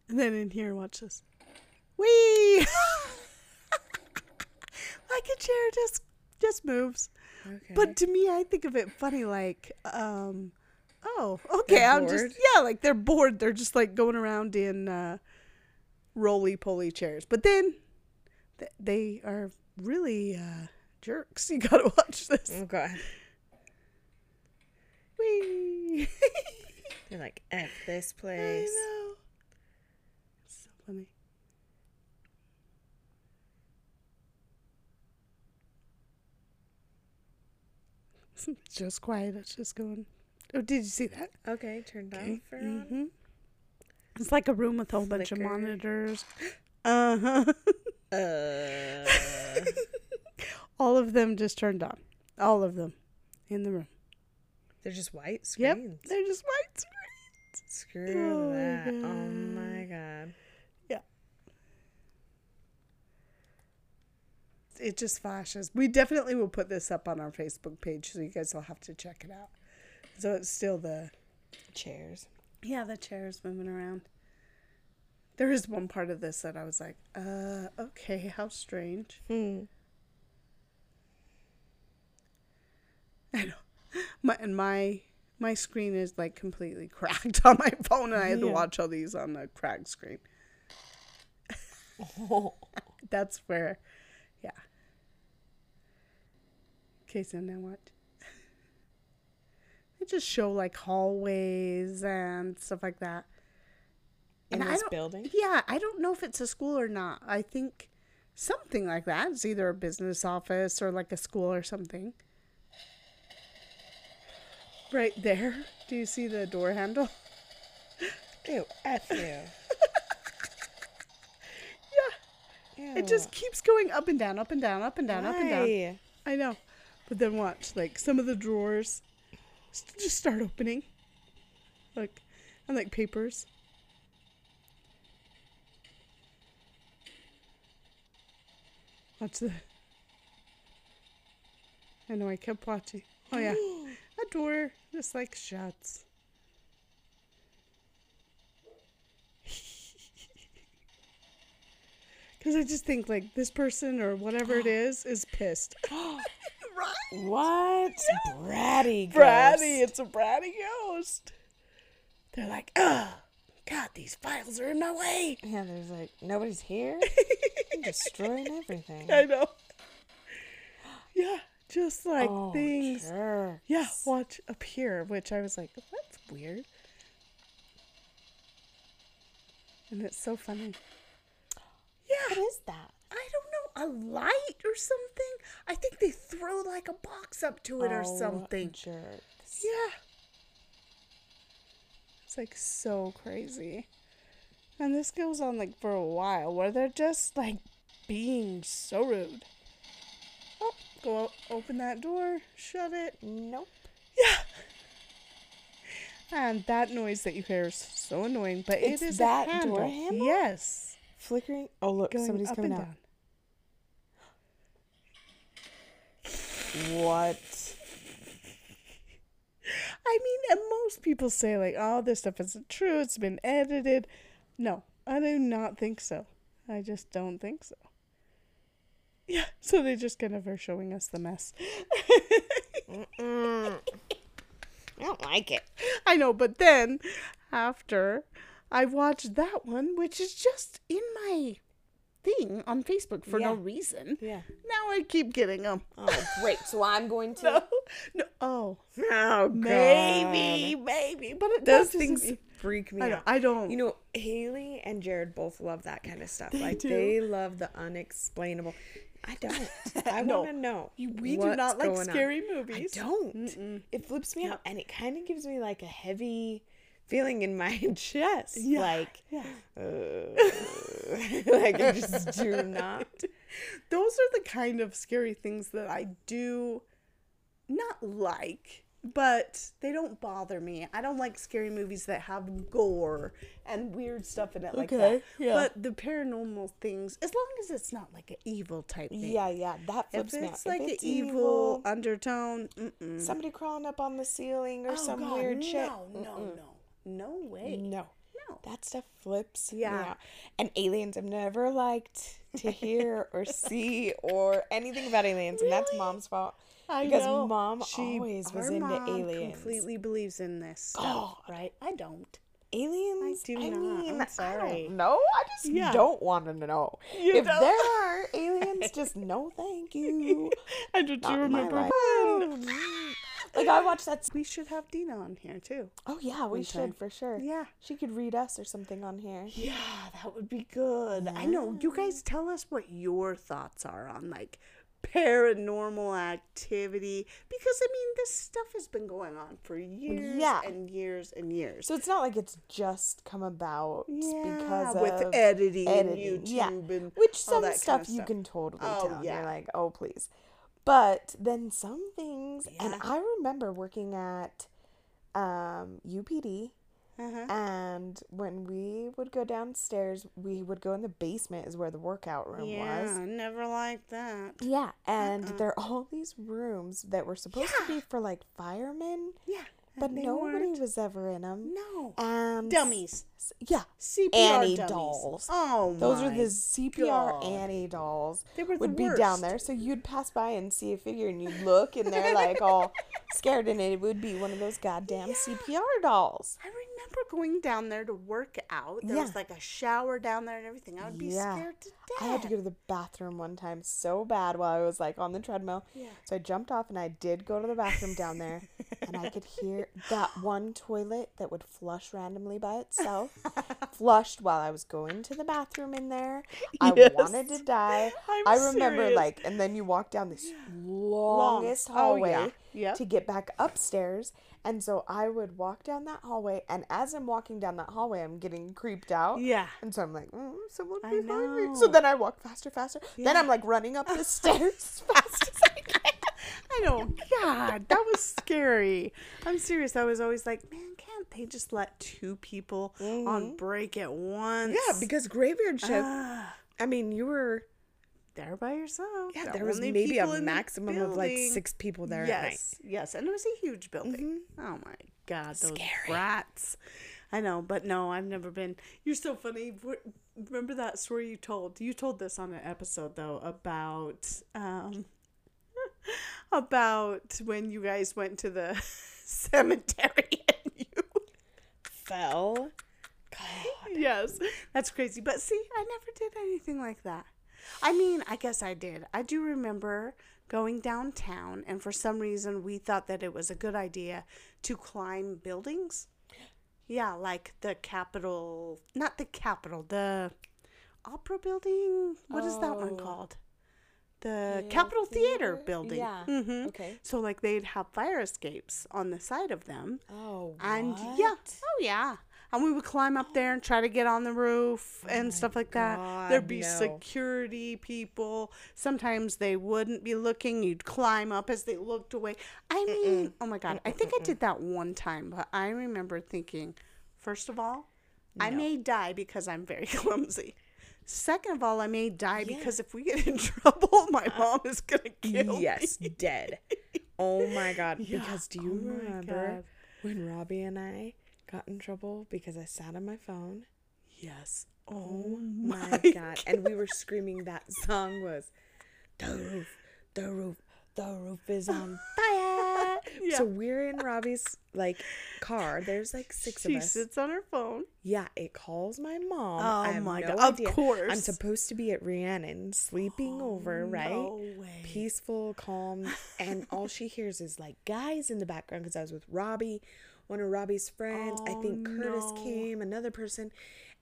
Speaker 1: And then in here, watch this. Wee! like a chair just just moves.
Speaker 2: Okay.
Speaker 1: But to me, I think of it funny, like, um, oh, okay,
Speaker 2: They're
Speaker 1: I'm
Speaker 2: bored?
Speaker 1: just yeah, like they're bored. They're just like going around in uh, roly poly chairs. But then th- they are really uh, jerks. You gotta watch this.
Speaker 2: oh god.
Speaker 1: Whee!
Speaker 2: They're like F this
Speaker 1: I
Speaker 2: place.
Speaker 1: know. It's so funny. It's just quiet. It's just going. Oh, did you see that?
Speaker 2: Okay, turned
Speaker 1: Okay.
Speaker 2: off or on.
Speaker 1: hmm It's like a room with a whole bunch of monitors. Uh huh.
Speaker 2: Uh,
Speaker 1: All of them just turned on. All of them in the room.
Speaker 2: they're just white screens. Yep.
Speaker 1: They're just white screens.
Speaker 2: Screw
Speaker 1: Oh my
Speaker 2: that. Oh my god.
Speaker 1: It just flashes. We definitely will put this up on our Facebook page so you guys will have to check it out. So it's still the
Speaker 2: Chairs.
Speaker 1: yeah, the chairs moving around. There is one part of this that I was like, uh, okay, how strange.
Speaker 2: Hmm.
Speaker 1: I know. My and my my screen is like completely cracked on my phone and I had to watch all these on the cracked screen. oh. That's where yeah. Okay, so now what? They just show like hallways and stuff like that.
Speaker 2: In
Speaker 1: And
Speaker 2: this building.
Speaker 1: Yeah, I don't know if it's a school or not. I think something like that. It's either a business office or like a school or something. Right there. Do you see the door handle?
Speaker 2: Ew, F you.
Speaker 1: Yeah.
Speaker 2: Ew.
Speaker 1: It just keeps going up and down, up and down, up and down, up and down.
Speaker 2: Why?
Speaker 1: I know. But then watch, like some of the drawers just start opening. Like, and like papers. Watch the. I know, I kept watching. Oh, yeah. A door just like shuts. Because I just think, like, this person or whatever it is is pissed. right?
Speaker 2: What? Bratty.
Speaker 1: bratty.
Speaker 2: ghost.
Speaker 1: It's a bratty ghost. They're like, ugh, God, these files are in my way.
Speaker 2: Yeah, there's like nobody's here. I'm destroying everything.
Speaker 1: I know. Yeah, just like
Speaker 2: oh,
Speaker 1: things.
Speaker 2: jerks.
Speaker 1: Yeah, watch appear, which I was like, that's weird. And it's so funny.
Speaker 2: What
Speaker 1: Yeah,
Speaker 2: is that?
Speaker 1: I don't know, a light or something. I think they throw like a box up to it or
Speaker 2: Oh,
Speaker 1: something.
Speaker 2: Jerks.
Speaker 1: Yeah. It's like so crazy. And this goes on like for a while where they're just like being so rude. Oh, go open that door, shut it.
Speaker 2: Nope.
Speaker 1: Yeah. And that noise that you hear is so annoying, but
Speaker 2: It's
Speaker 1: it is
Speaker 2: that
Speaker 1: a
Speaker 2: door
Speaker 1: handle? Yes.
Speaker 2: Flickering. Oh look, somebody's coming out.
Speaker 1: down.
Speaker 2: What?
Speaker 1: I mean, and most people say like, "Oh, this stuff isn't true. It's been edited." No, I do not think so. I just don't think so. Yeah, so they just kind of are showing us the mess.
Speaker 2: I don't like it.
Speaker 1: I know, but then after I watched that one, which is just in my thing on Facebook for no reason.
Speaker 2: Yeah.
Speaker 1: Now I keep getting them.
Speaker 2: Oh, great. So I'm going to.
Speaker 1: No, no. Oh,
Speaker 2: Oh,
Speaker 1: maybe, maybe, but it
Speaker 2: Those
Speaker 1: does
Speaker 2: things
Speaker 1: me.
Speaker 2: freak me
Speaker 1: I
Speaker 2: out.
Speaker 1: don't. I don't.
Speaker 2: You know, Haley and Jared both love that kind of stuff.
Speaker 1: They
Speaker 2: like
Speaker 1: do.
Speaker 2: they love the unexplainable. I don't. I
Speaker 1: No.
Speaker 2: want to know.
Speaker 1: we do not like
Speaker 2: scary on.
Speaker 1: scary
Speaker 2: I don't. It flips me out, and it kind of gives me like a heavy feeling in my chest.
Speaker 1: Yeah.
Speaker 2: Like,
Speaker 1: Yeah.
Speaker 2: uh, like I just do not.
Speaker 1: Those are the kind of scary things that I do not like, but they don't bother me. I don't like scary movies that have gore and weird stuff in it like that.
Speaker 2: Yeah.
Speaker 1: But the paranormal things, as long as it's not like an evil type thing.
Speaker 2: Yeah, yeah, that
Speaker 1: If
Speaker 2: flips me out.
Speaker 1: it's like
Speaker 2: if
Speaker 1: an
Speaker 2: it's
Speaker 1: evil undertone, mm-mm.
Speaker 2: somebody crawling up on the ceiling or
Speaker 1: Oh,
Speaker 2: some
Speaker 1: God,
Speaker 2: weird shit.
Speaker 1: No, no, no. No way.
Speaker 2: No.
Speaker 1: No.
Speaker 2: That stuff flips me
Speaker 1: Yeah.
Speaker 2: out. And aliens I've never liked to hear or see or anything about aliens, and that's mom's fault.
Speaker 1: I
Speaker 2: Because
Speaker 1: know.
Speaker 2: mom
Speaker 1: She-
Speaker 2: always was into aliens.
Speaker 1: Completely believes in this stuff,
Speaker 2: God.
Speaker 1: right? I don't.
Speaker 2: Aliens?
Speaker 1: I do
Speaker 2: I
Speaker 1: not.
Speaker 2: mean,
Speaker 1: I'm
Speaker 2: I
Speaker 1: sorry.
Speaker 2: know. I just
Speaker 1: Yeah.
Speaker 2: don't want them to know.
Speaker 1: You
Speaker 2: if
Speaker 1: don't?
Speaker 2: there are aliens, just no thank you.
Speaker 1: And don't
Speaker 2: Not
Speaker 1: you
Speaker 2: in my
Speaker 1: remember?
Speaker 2: Like I watched that.
Speaker 1: We should have Dina on here too.
Speaker 2: Oh yeah, we should
Speaker 1: time.
Speaker 2: for sure.
Speaker 1: Yeah.
Speaker 2: She could read us or something on here.
Speaker 1: Yeah, that would be good. I know. You guys tell us what your thoughts are on like paranormal activity because I mean this stuff has been going on for years
Speaker 2: Yeah.
Speaker 1: and years and years.
Speaker 2: So it's not like it's just come about because
Speaker 1: with
Speaker 2: of
Speaker 1: editing, and
Speaker 2: editing,
Speaker 1: YouTube
Speaker 2: yeah.
Speaker 1: and
Speaker 2: which
Speaker 1: all
Speaker 2: some
Speaker 1: that kind
Speaker 2: stuff you can totally
Speaker 1: Oh,
Speaker 2: tell.
Speaker 1: yeah.
Speaker 2: You're like, oh please. But then some things, and I remember working at um, UPD,
Speaker 1: Uh-huh.
Speaker 2: and when we would go downstairs, we would go in the basement, is where the workout room
Speaker 1: Yeah,
Speaker 2: was.
Speaker 1: I never liked that.
Speaker 2: Yeah, and there are all these rooms that were supposed to be for like firemen,
Speaker 1: Yeah,
Speaker 2: but nobody
Speaker 1: weren't.
Speaker 2: was ever in them.
Speaker 1: No.
Speaker 2: And
Speaker 1: Dummies.
Speaker 2: Yeah,
Speaker 1: CPR
Speaker 2: Annie
Speaker 1: dummies.
Speaker 2: dolls.
Speaker 1: Oh,
Speaker 2: Those are the CPR
Speaker 1: God.
Speaker 2: Annie dolls.
Speaker 1: They were the
Speaker 2: would be down there, so you'd pass by and see a figure, and you'd look, and they're like all scared, and it would be one of those goddamn CPR dolls.
Speaker 1: I remember going down there to work out. There
Speaker 2: Yeah.
Speaker 1: was like a shower down there and everything. I would be
Speaker 2: Yeah.
Speaker 1: scared to death.
Speaker 2: I had to go to the bathroom one time so bad while I was like on the treadmill.
Speaker 1: Yeah.
Speaker 2: So I jumped off and I did go to the bathroom down there, and I could hear that one toilet that would flush randomly by itself flushed while I was going to the bathroom in there. I
Speaker 1: Yes.
Speaker 2: wanted to die.
Speaker 1: I'm
Speaker 2: I remember
Speaker 1: serious.
Speaker 2: like, and then you walk down this longest
Speaker 1: Oh,
Speaker 2: hallway
Speaker 1: yeah. Yep.
Speaker 2: to get back upstairs. And so I would walk down that hallway, and as I'm walking down that hallway, I'm getting creeped out.
Speaker 1: Yeah.
Speaker 2: And so I'm like, mm, someone behind me. So then I walk faster, faster. Then I'm like running up the stairs as fast as I
Speaker 1: know. God, that was scary. I'm serious. I was always like, man, can't they just let two people on break at once?
Speaker 2: Mm-hmm. Yeah, because graveyard shift.
Speaker 1: Ah,
Speaker 2: I mean, you were.
Speaker 1: there by yourself.
Speaker 2: Yeah,
Speaker 1: The
Speaker 2: there was maybe a
Speaker 1: people in the
Speaker 2: maximum of like six people there at night.
Speaker 1: Yes, yes, and it was a huge building. Oh my god, those
Speaker 2: Scary.
Speaker 1: rats! I know, but no, I've never been. You're so funny. Remember that story you told? You told this on an episode though about um about when you guys went to the cemetery and you
Speaker 2: Fell
Speaker 1: yes, that's crazy. But see, I never did anything like that. I mean, I guess I did. I do remember going downtown, and for some reason, we thought that it was a good idea to climb buildings. Yeah, like the Capitol, not the Capitol, the Opera Building. What is that one
Speaker 2: Oh.
Speaker 1: called? The
Speaker 2: Yeah,
Speaker 1: Capitol Theater,
Speaker 2: theater?
Speaker 1: building.
Speaker 2: Yeah.
Speaker 1: hmm
Speaker 2: Okay.
Speaker 1: So, like, they'd have fire escapes on the side of them.
Speaker 2: Oh,
Speaker 1: And yeah,
Speaker 2: what?
Speaker 1: oh yeah. And we would climb up there and try to get on the roof and stuff like that. There'd be
Speaker 2: no.
Speaker 1: security people. Sometimes they wouldn't be looking. You'd climb up as they looked away. I mean, oh my God. I think I did that one time, but I remember thinking, first of all, I may die because I'm very clumsy. Second of all, I may die because if we get in trouble, my uh, mom is going to kill
Speaker 2: yes,
Speaker 1: me.
Speaker 2: dead. Oh my god!
Speaker 1: Yeah.
Speaker 2: Because do you
Speaker 1: Oh
Speaker 2: remember when Robbie and I got in trouble because I sat on my phone?
Speaker 1: Yes.
Speaker 2: Oh, oh my god! And we were screaming that song was the roof, the roof, the roof is on fire.
Speaker 1: Yeah.
Speaker 2: So we're in Robbie's like car. There's like six
Speaker 1: She
Speaker 2: of us.
Speaker 1: She sits on her phone.
Speaker 2: Yeah, it calls my mom.
Speaker 1: Oh
Speaker 2: I have
Speaker 1: my
Speaker 2: no
Speaker 1: God, of
Speaker 2: idea. I'm supposed to be at Rhiannon, sleeping over, oh, right?
Speaker 1: No way.
Speaker 2: Peaceful, calm, and all she hears is like guys in the background because I was with Robbie, one of Robbie's friends. I
Speaker 1: Oh,
Speaker 2: think Curtis
Speaker 1: no.
Speaker 2: came, another person,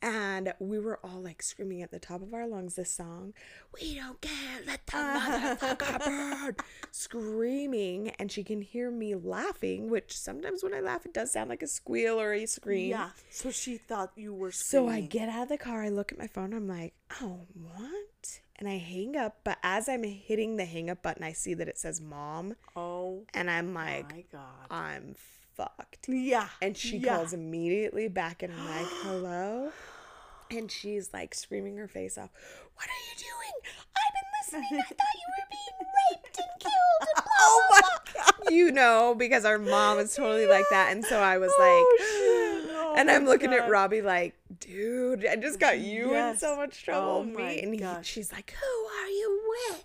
Speaker 2: and we were all like screaming at the top of our lungs this song. We don't care, let the motherfucker burn, screaming, and she can hear me laughing, which sometimes when I laugh, it does sound like a squeal or a scream.
Speaker 1: Yeah. So she thought you were screaming.
Speaker 2: So I get out of the car, I look at my phone, I'm like, oh, what? And I hang up, but as I'm hitting the hang up button, I see that it says mom,
Speaker 1: Oh
Speaker 2: and I'm like,
Speaker 1: my god.
Speaker 2: I'm fucked.
Speaker 1: Yeah.
Speaker 2: And she
Speaker 1: yeah.
Speaker 2: calls immediately back, and I'm like, hello? And she's like screaming her face off, What are you doing? I've been listening. I thought you were being raped and killed. And blah,
Speaker 1: Oh
Speaker 2: blah,
Speaker 1: my
Speaker 2: blah." You know, because our mom is totally like that. And so I was oh, like,
Speaker 1: Oh, shit. Oh
Speaker 2: and I'm looking at Robbie like, dude, I just got you
Speaker 1: Yes.
Speaker 2: in so much oh trouble.
Speaker 1: Oh
Speaker 2: and
Speaker 1: my
Speaker 2: me. And he, she's like, who are you with?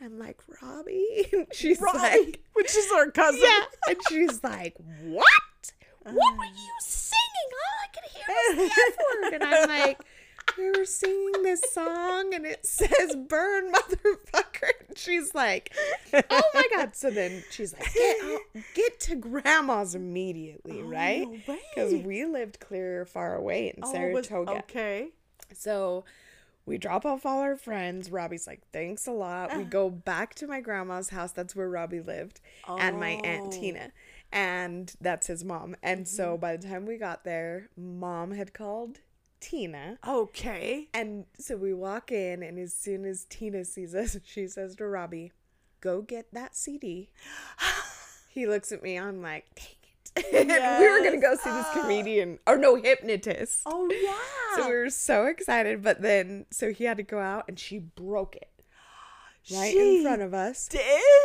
Speaker 2: And I'm like, Robbie. And she's
Speaker 1: Robbie,
Speaker 2: like,
Speaker 1: which is our cousin.
Speaker 2: yeah. And she's like, what? What were you singing? All I could hear was the F word. And I'm like, we were singing this song and it says burn motherfucker. And she's like, oh my God. So then she's like, get, out, get to grandma's immediately, right?
Speaker 1: Oh, no
Speaker 2: Because
Speaker 1: way.
Speaker 2: we lived clear far away in
Speaker 1: Oh, was-
Speaker 2: Saratoga.
Speaker 1: okay.
Speaker 2: So we drop off all our friends. Robbie's like, thanks a lot. We ah. go back to my grandma's house. That's where Robbie lived. And my Aunt
Speaker 1: Oh.
Speaker 2: Tina. And that's his mom. And so
Speaker 1: Mm-hmm.
Speaker 2: by the time we got there, mom had called Tina.
Speaker 1: Okay.
Speaker 2: And so we walk in, and as soon as Tina sees us, she says to Robbie, Go get that CD. he looks at me, I'm like, Dang it. and we were going to go see this comedian, or no, hypnotist.
Speaker 1: Oh yeah.
Speaker 2: So we were so excited, but then so he had to go out and she broke it right
Speaker 1: She
Speaker 2: in front of us.
Speaker 1: did.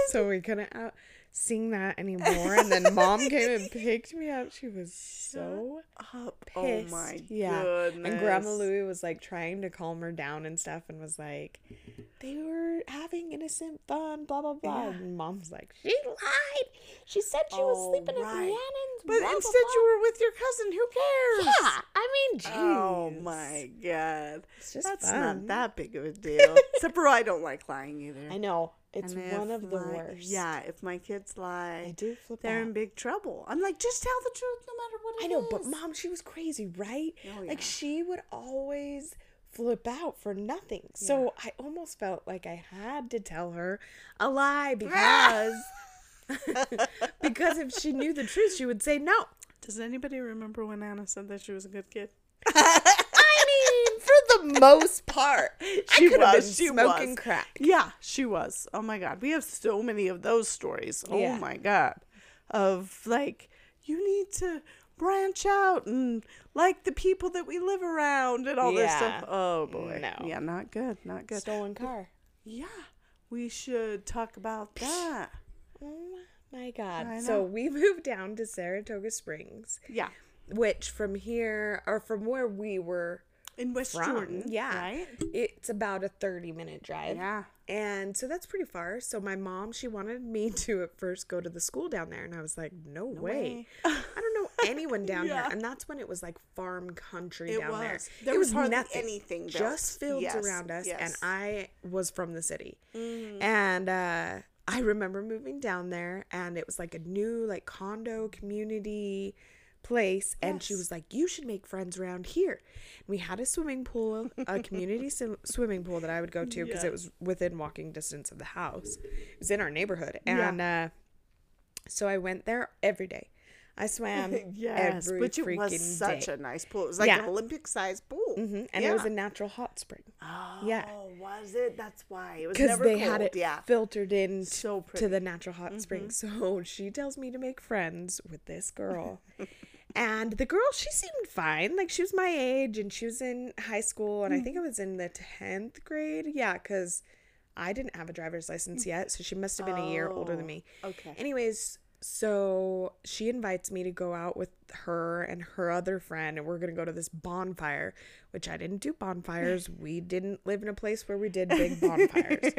Speaker 2: So we couldn't out sing that anymore. And then mom came and picked me up. She was so
Speaker 1: Up.
Speaker 2: pissed.
Speaker 1: Oh my
Speaker 2: yeah.
Speaker 1: goodness.
Speaker 2: And Grandma Louie was like trying to calm her down and stuff and was like, they were having innocent fun, blah blah blah.
Speaker 1: Yeah.
Speaker 2: And mom's like, she lied. She said she was
Speaker 1: Oh,
Speaker 2: sleeping at
Speaker 1: right.
Speaker 2: Rhiannon's.
Speaker 1: But
Speaker 2: blah, blah,
Speaker 1: instead,
Speaker 2: blah."
Speaker 1: you were with your cousin. Who cares?
Speaker 2: Yeah, I mean, geez.
Speaker 1: Oh my god.
Speaker 2: It's just
Speaker 1: That's
Speaker 2: fun.
Speaker 1: not that big of a deal. Except for I don't like lying either.
Speaker 2: I know. It's
Speaker 1: And
Speaker 2: one of the
Speaker 1: my-
Speaker 2: worst.
Speaker 1: Yeah, if my kids lie,
Speaker 2: I do flip
Speaker 1: they're
Speaker 2: out.
Speaker 1: in big trouble. I'm like, just tell the truth no matter what it
Speaker 2: I know, but mom, she was crazy, right?
Speaker 1: Oh, yeah.
Speaker 2: Like she would always flip out for nothing. Yeah. So I almost felt like I had to tell her a lie because because if she knew the truth, she would say no.
Speaker 1: Does anybody remember when Anna said that she was a good kid?
Speaker 2: I mean, for the most part,
Speaker 1: She
Speaker 2: I could have been
Speaker 1: was, she
Speaker 2: smoking
Speaker 1: was.
Speaker 2: crack.
Speaker 1: Yeah, she was. Oh my god, we have so many of those stories. Oh
Speaker 2: Yeah.
Speaker 1: my god, of like you need to branch out and like the people that we live around and all this stuff. Oh boy,
Speaker 2: No.
Speaker 1: yeah, not good, not good.
Speaker 2: Stolen car.
Speaker 1: Yeah, we should talk about that.
Speaker 2: Oh my god. So we moved down to Saratoga Springs,
Speaker 1: Yeah,
Speaker 2: which from here or from where we were
Speaker 1: in West
Speaker 2: from,
Speaker 1: Jordan.
Speaker 2: yeah,
Speaker 1: right.
Speaker 2: it's about a 30 minute drive.
Speaker 1: Yeah.
Speaker 2: And so that's pretty far. So my mom, she wanted me to at first go to the school down there. And I was like, no, way.
Speaker 1: way.
Speaker 2: I don't know anyone down
Speaker 1: Yeah.
Speaker 2: here, and that's when it was like farm country
Speaker 1: It
Speaker 2: down there.
Speaker 1: was. There
Speaker 2: it
Speaker 1: was
Speaker 2: was
Speaker 1: hardly
Speaker 2: nothing,
Speaker 1: anything built.
Speaker 2: just fields
Speaker 1: Yes,
Speaker 2: around us, and. I was from the city,
Speaker 1: Mm.
Speaker 2: and uh, I remember moving down there, and it was like a new like condo community place and she was like you should make friends around here and we had a swimming pool a community sim- swimming pool that i would go to because
Speaker 1: Yeah.
Speaker 2: it was within walking distance of the house it was in our neighborhood and uh so i went there every day i swam
Speaker 1: yes,
Speaker 2: every
Speaker 1: which it
Speaker 2: freaking
Speaker 1: was such
Speaker 2: day
Speaker 1: a nice pool. It was like
Speaker 2: Yeah.
Speaker 1: an Olympic sized pool.
Speaker 2: Mhm, and it was a natural hot spring
Speaker 1: Oh,
Speaker 2: yeah.
Speaker 1: was it? That's why it was
Speaker 2: because
Speaker 1: never
Speaker 2: they
Speaker 1: cold.
Speaker 2: had it
Speaker 1: Yeah.
Speaker 2: filtered in
Speaker 1: So
Speaker 2: to
Speaker 1: pretty. Mm-hmm.
Speaker 2: the natural hot spring. So she tells me to make friends with this girl. And the girl, she seemed fine. Like she was my age and she was in high school. And I hmm. think I was in the 10th grade. Yeah, because I didn't have a driver's license mm. yet. So she must have been a year older than
Speaker 1: Oh,
Speaker 2: me.
Speaker 1: okay.
Speaker 2: Anyways, so she invites me to go out with her and her other friend, and we're gonna go to this bonfire, which I didn't do bonfires. we didn't live in a place where we did big bonfires.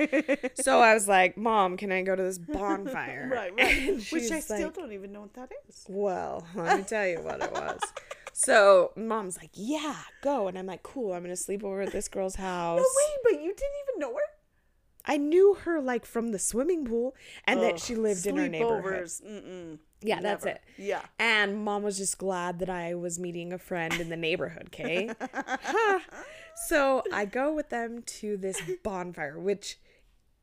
Speaker 2: so I was like, Mom, can I go to this bonfire?
Speaker 1: Right, right. Which I
Speaker 2: she's
Speaker 1: still
Speaker 2: like,
Speaker 1: don't even know what that is.
Speaker 2: Well, let me tell you what it was. So mom's like, Yeah, go. And I'm like, Cool, I'm gonna sleep over at this girl's house.
Speaker 1: No, wait, but you didn't even know her?
Speaker 2: I knew her like from the swimming pool and that she lived in our neighborhood.
Speaker 1: Mm-mm.
Speaker 2: Yeah, that's it.
Speaker 1: Yeah.
Speaker 2: And mom was just glad that I was meeting a friend in the neighborhood, okay? So I go with them to this bonfire, which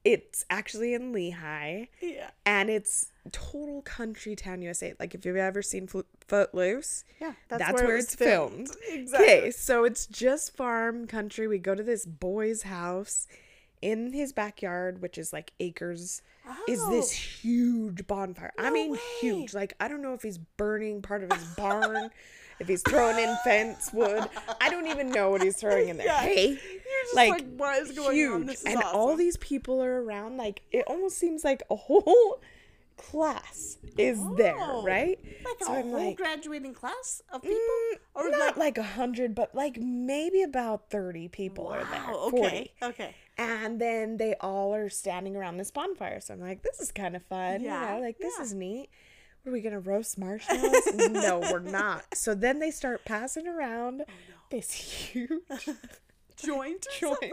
Speaker 2: it's actually in Lehi
Speaker 1: Yeah.
Speaker 2: and it's total country town USA. Like if you've ever seen Fo- Footloose,
Speaker 1: Yeah,
Speaker 2: that's,
Speaker 1: that's
Speaker 2: where,
Speaker 1: where it
Speaker 2: it's filmed.
Speaker 1: filmed. Exactly.
Speaker 2: Okay, so it's just farm country. We go to this boy's house in his backyard, which is like acres. Is this
Speaker 1: Oh.
Speaker 2: huge bonfire? I mean,
Speaker 1: way.
Speaker 2: huge. Like I don't know if he's burning part of his barn, if he's throwing in fence wood. I don't even know what he's throwing in there.
Speaker 1: Yeah.
Speaker 2: Hey,
Speaker 1: You're just
Speaker 2: like,
Speaker 1: like, what is going
Speaker 2: huge,
Speaker 1: on?
Speaker 2: And all these people are around. Like it almost seems like a whole class is there,
Speaker 1: Oh,
Speaker 2: right?
Speaker 1: Like
Speaker 2: So
Speaker 1: a
Speaker 2: I'm
Speaker 1: whole
Speaker 2: like,
Speaker 1: graduating class of people?
Speaker 2: Mm,
Speaker 1: or
Speaker 2: not
Speaker 1: like,
Speaker 2: like a hundred, but like maybe about thirty people are there.
Speaker 1: wow,
Speaker 2: 40.
Speaker 1: okay. Okay.
Speaker 2: And then they all are standing around this bonfire. So I'm like, this is kind of fun.
Speaker 1: Yeah,
Speaker 2: You know, like this
Speaker 1: yeah.
Speaker 2: is neat. Are we gonna roast marshmallows? no, we're not. So then they start passing around
Speaker 1: Oh,
Speaker 2: this huge
Speaker 1: Joint.
Speaker 2: joint.
Speaker 1: something?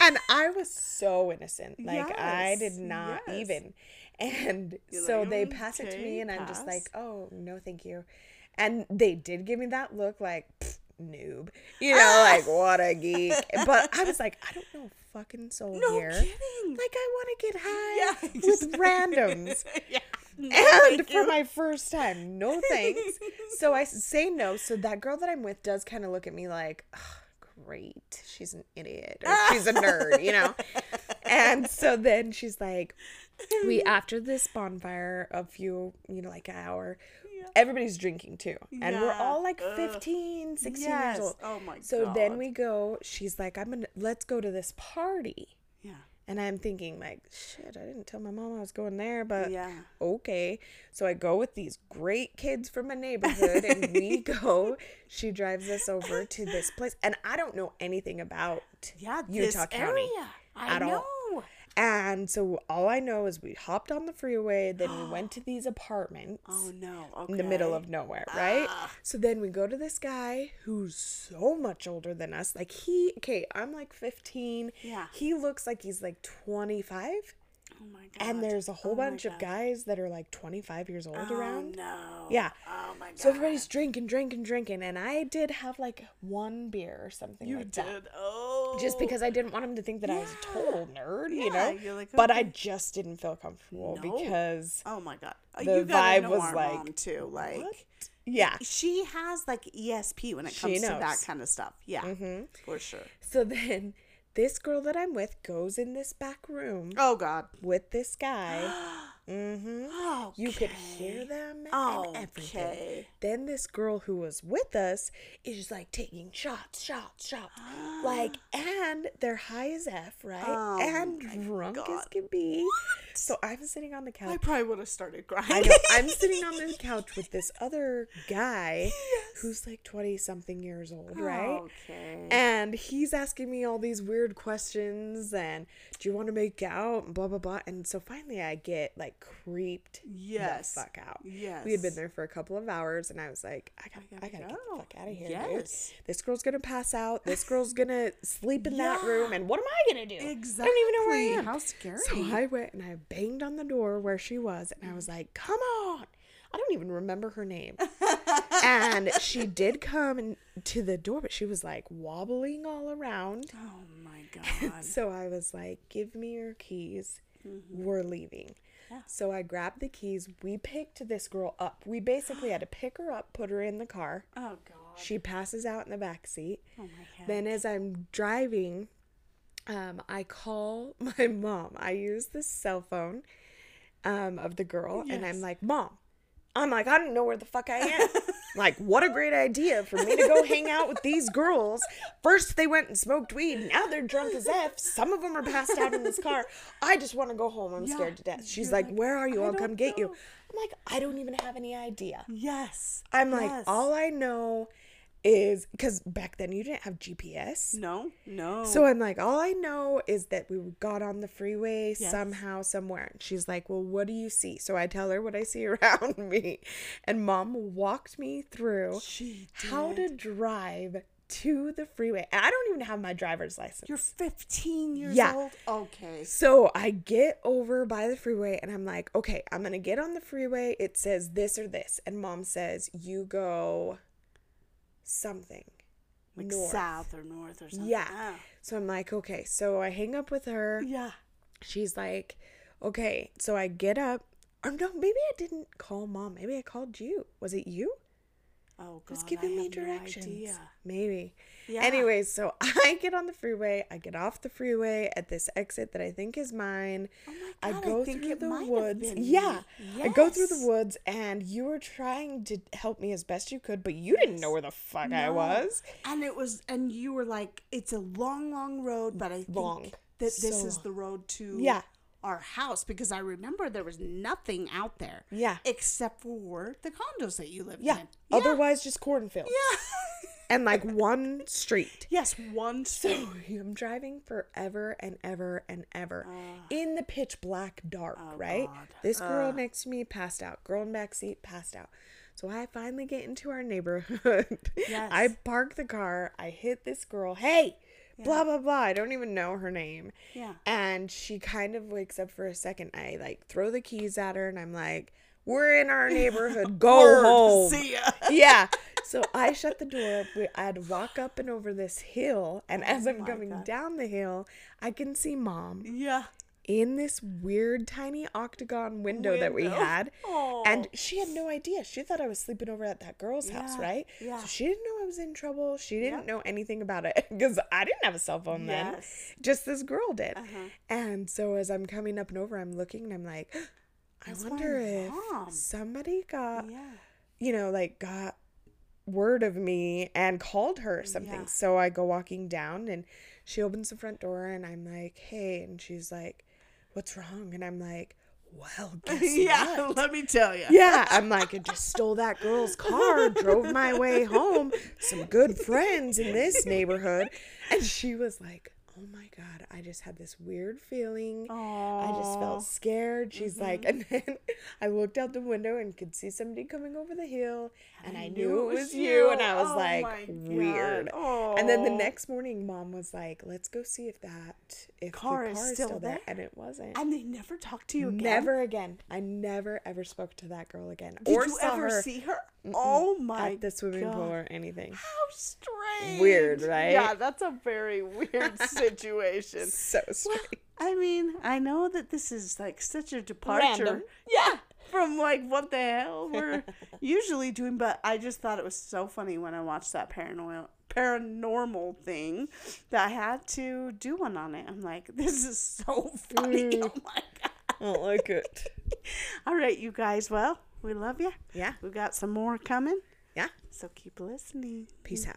Speaker 2: And I was so innocent. Like I did not
Speaker 1: yes.
Speaker 2: even. And
Speaker 1: You're
Speaker 2: so
Speaker 1: like,
Speaker 2: they pass it to me and I'm just like, oh no, thank you. And they did give me that look like noob. You know, like what a geek. But I was like, I don't know fucking soul
Speaker 1: No
Speaker 2: here.
Speaker 1: kidding.
Speaker 2: Like I want to get high
Speaker 1: Yeah,
Speaker 2: with randoms.
Speaker 1: yeah.
Speaker 2: and for
Speaker 1: you.
Speaker 2: my first time, no thanks. so I say no. So that girl that I'm with does kind of look at me like, "Ugh, great, she's an idiot or she's a nerd, you know? And so then she's like, we, after this bonfire, a few, you know, like an hour, everybody's drinking too. And we're all like
Speaker 1: Ugh.
Speaker 2: 15, 16
Speaker 1: Yes.
Speaker 2: years old.
Speaker 1: Oh my god.
Speaker 2: So then we go, she's like, I'm gonna, let's go to this party. And I'm thinking, like, shit, I didn't tell my mom I was going there, but
Speaker 1: Yeah.
Speaker 2: okay. So I go with these great kids from my neighborhood and we go. She drives us over to this place. And I don't know anything about
Speaker 1: Yeah.
Speaker 2: Utah County.
Speaker 1: I
Speaker 2: at all. And so all I know is we hopped on the freeway, then we went to these apartments
Speaker 1: Oh no. Okay.
Speaker 2: in the middle of nowhere, right?
Speaker 1: Ah.
Speaker 2: So then we go to this guy who's so much older than us. Like he, okay, I'm like 15.
Speaker 1: Yeah.
Speaker 2: He looks like he's like 25.
Speaker 1: Oh my god.
Speaker 2: And there's a whole
Speaker 1: Oh
Speaker 2: bunch of guys that are like 25 years old
Speaker 1: Oh
Speaker 2: around.
Speaker 1: no.
Speaker 2: Yeah.
Speaker 1: Oh my god.
Speaker 2: So everybody's drinking, drinking, drinking. And I did have like one beer or something
Speaker 1: You
Speaker 2: like
Speaker 1: did.
Speaker 2: that.
Speaker 1: Oh.
Speaker 2: Just because I didn't want him to think that I was a total nerd, you
Speaker 1: Yeah,
Speaker 2: know?
Speaker 1: you're like,
Speaker 2: But I just didn't feel comfortable
Speaker 1: No.
Speaker 2: because,
Speaker 1: Oh my god. Uh,
Speaker 2: The
Speaker 1: you gotta
Speaker 2: vibe
Speaker 1: know
Speaker 2: was
Speaker 1: our
Speaker 2: like,
Speaker 1: mom too. Like
Speaker 2: yeah.
Speaker 1: she has like ESP when it
Speaker 2: She
Speaker 1: comes to that
Speaker 2: knows.
Speaker 1: kind of stuff. Yeah.
Speaker 2: Mhm.
Speaker 1: For sure.
Speaker 2: So then this girl that I'm with goes in this back room
Speaker 1: Oh god.
Speaker 2: with this guy. mm-hmm.
Speaker 1: Oh.
Speaker 2: You could hear them
Speaker 1: Oh,
Speaker 2: and everything.
Speaker 1: okay.
Speaker 2: Then this girl who was with us is like taking shots, shots, shots. like, and they're high as F, right?
Speaker 1: Oh
Speaker 2: and drunk as can be. So I'm sitting on the couch.
Speaker 1: I probably would have started crying.
Speaker 2: I know. I'm sitting on the couch with this other guy who's like 20 something years old, right?
Speaker 1: Okay.
Speaker 2: And he's asking me all these weird questions and do you want to make out and blah blah blah. And so finally I get like creeped
Speaker 1: Yes.
Speaker 2: the fuck out.
Speaker 1: Yes.
Speaker 2: We had been there for a couple of hours and I was like, I gotta, I
Speaker 1: gotta
Speaker 2: gotta, get the fuck out of here,
Speaker 1: Yes.
Speaker 2: dude. This girl's gonna pass out. This girl's gonna sleep in that room and what am I gonna do?
Speaker 1: Exactly.
Speaker 2: I don't even know where I am.
Speaker 1: How scary.
Speaker 2: So I went and I banged on the door where she was, and I was like, "Come on!" I don't even remember her name. and she did come in to the door, but she was like wobbling all around.
Speaker 1: oh my god.
Speaker 2: So I was like, "Give me your keys. We're leaving." So I grabbed the keys. We picked this girl up. We basically had to pick her up, put her in the car.
Speaker 1: oh god.
Speaker 2: She passes out in the back seat.
Speaker 1: Oh my god.
Speaker 2: Then as I'm driving, um, I call my mom. I use the cell phone um, of the girl, and I'm like, "Mom," I'm like, "I don't know where the fuck I am." like, what a great idea for me to go hang out with these girls. First they went and smoked weed. Now they're drunk as f. Some of them are passed out in this car. I just want to go home. I'm
Speaker 1: Yeah.
Speaker 2: scared to death. She's like,
Speaker 1: like,
Speaker 2: "Where are you?
Speaker 1: "I
Speaker 2: I'll come get you." I'm like, "I don't even have any idea."
Speaker 1: yes.
Speaker 2: I'm like, all I know is because back then you didn't have GPS.
Speaker 1: No. No.
Speaker 2: So I'm like, all I know is that we got on the freeway
Speaker 1: Yes.
Speaker 2: somehow, somewhere. And she's like, well, what do you see? So I tell her what I see around me. And mom walked me through how to drive to the freeway. And I don't even have my driver's license.
Speaker 1: You're 15 years
Speaker 2: Yeah.
Speaker 1: old. Okay.
Speaker 2: So I get over by the freeway and I'm like, okay, I'm going to get on the freeway. It says this or this. And mom says, you go something.
Speaker 1: Like
Speaker 2: north.
Speaker 1: south or north or something.
Speaker 2: Yeah.
Speaker 1: Ah.
Speaker 2: So I'm like, okay. So I hang up with her.
Speaker 1: Yeah.
Speaker 2: She's like, okay. So I get up. Or no, maybe I didn't call mom. Maybe I called you. Was it you?
Speaker 1: Oh god.
Speaker 2: Just giving
Speaker 1: I
Speaker 2: me
Speaker 1: no
Speaker 2: directions.
Speaker 1: idea.
Speaker 2: Maybe.
Speaker 1: Yeah.
Speaker 2: Anyways, so I get on the freeway. I get off the freeway at this exit that I think is mine.
Speaker 1: Oh my
Speaker 2: I
Speaker 1: God, I
Speaker 2: go
Speaker 1: think
Speaker 2: through
Speaker 1: it
Speaker 2: the woods. Yeah. I go through the woods and you were trying to help me as best you could, but you didn't know where the fuck I was.
Speaker 1: And it was, and you were like, it's a long, long road, but I think
Speaker 2: Long.
Speaker 1: that this is the road to
Speaker 2: Yeah.
Speaker 1: Our house because I remember there was nothing out there.
Speaker 2: Yeah.
Speaker 1: Except for the condos that you lived
Speaker 2: Yeah.
Speaker 1: in.
Speaker 2: Otherwise, just cornfields.
Speaker 1: Yeah.
Speaker 2: And like one street.
Speaker 1: yes, one
Speaker 2: So
Speaker 1: street.
Speaker 2: I'm driving forever and ever and ever
Speaker 1: Ah.
Speaker 2: in the pitch black dark, right?
Speaker 1: Oh, God.
Speaker 2: This girl next to me passed out. Girl in back seat passed out. So I finally get into our neighborhood.
Speaker 1: Yes.
Speaker 2: I park the car. I hit this girl. Hey, blah blah blah. I don't even know her name.
Speaker 1: Yeah.
Speaker 2: And she kind of wakes up for a second. I like throw the keys at her and I'm like, "We're in our neighborhood. Go
Speaker 1: Word.
Speaker 2: home."
Speaker 1: See ya.
Speaker 2: yeah. So I shut the door. We, I had to walk up and over this hill, and oh as I'm
Speaker 1: Oh
Speaker 2: coming
Speaker 1: God.
Speaker 2: down the hill, I can see mom
Speaker 1: Yeah.
Speaker 2: In this weird tiny octagon window, that we
Speaker 1: Window.
Speaker 2: had. And she had no idea. She thought I was sleeping over at that girl's house, right?
Speaker 1: yeah.
Speaker 2: So she didn't know I was in trouble. She didn't
Speaker 1: Yep.
Speaker 2: know anything about it because I didn't have a cell phone then.
Speaker 1: Yes.
Speaker 2: Just this girl did.
Speaker 1: Uh-huh.
Speaker 2: And so as I'm coming up and over, I'm looking and I'm like, I
Speaker 1: That's
Speaker 2: wonder if
Speaker 1: mom."
Speaker 2: somebody got
Speaker 1: Yeah.
Speaker 2: you know, like got word of me and called her or something.
Speaker 1: Yeah.
Speaker 2: So I go walking down and she opens the front door and I'm like, hey. And she's like, what's wrong? And I'm like, well, guess
Speaker 1: yeah.
Speaker 2: what?
Speaker 1: Let me tell you.
Speaker 2: Yeah, I'm like, I just stole that girl's car, drove my way home, some good friends in this neighborhood. And she was like, oh my God, I just had this weird feeling. I just felt scared. She's like, mm-hmm. and then I looked out the window and could see somebody coming over the hill, and I knew it was you. And I was
Speaker 1: Oh
Speaker 2: like, weird. And then the next morning, mom was like, let's go see if that if
Speaker 1: Car
Speaker 2: the
Speaker 1: is
Speaker 2: car is
Speaker 1: still
Speaker 2: still there.
Speaker 1: there?
Speaker 2: And it wasn't.
Speaker 1: And they never talked to you again.
Speaker 2: Never again. I never ever spoke to that girl again,
Speaker 1: Did
Speaker 2: or
Speaker 1: you
Speaker 2: saw
Speaker 1: ever
Speaker 2: her
Speaker 1: see her? Oh my
Speaker 2: at the swimming
Speaker 1: God.
Speaker 2: pool or anything.
Speaker 1: How strange.
Speaker 2: Weird, right?
Speaker 1: Yeah, that's a very weird situation.
Speaker 2: So strange.
Speaker 1: I mean, I know that this is like such a departure
Speaker 2: Random.
Speaker 1: Yeah. from like what the hell we're usually doing, but I just thought it was so funny when I watched that paranormal paranormal thing that I had to do one on it. I'm like, this is so funny.
Speaker 2: Mm.
Speaker 1: Oh my god.
Speaker 2: I don't like it.
Speaker 1: All right, you guys. Well, we love you.
Speaker 2: Yeah.
Speaker 1: We got some more coming.
Speaker 2: Yeah.
Speaker 1: So keep listening.
Speaker 2: Peace out.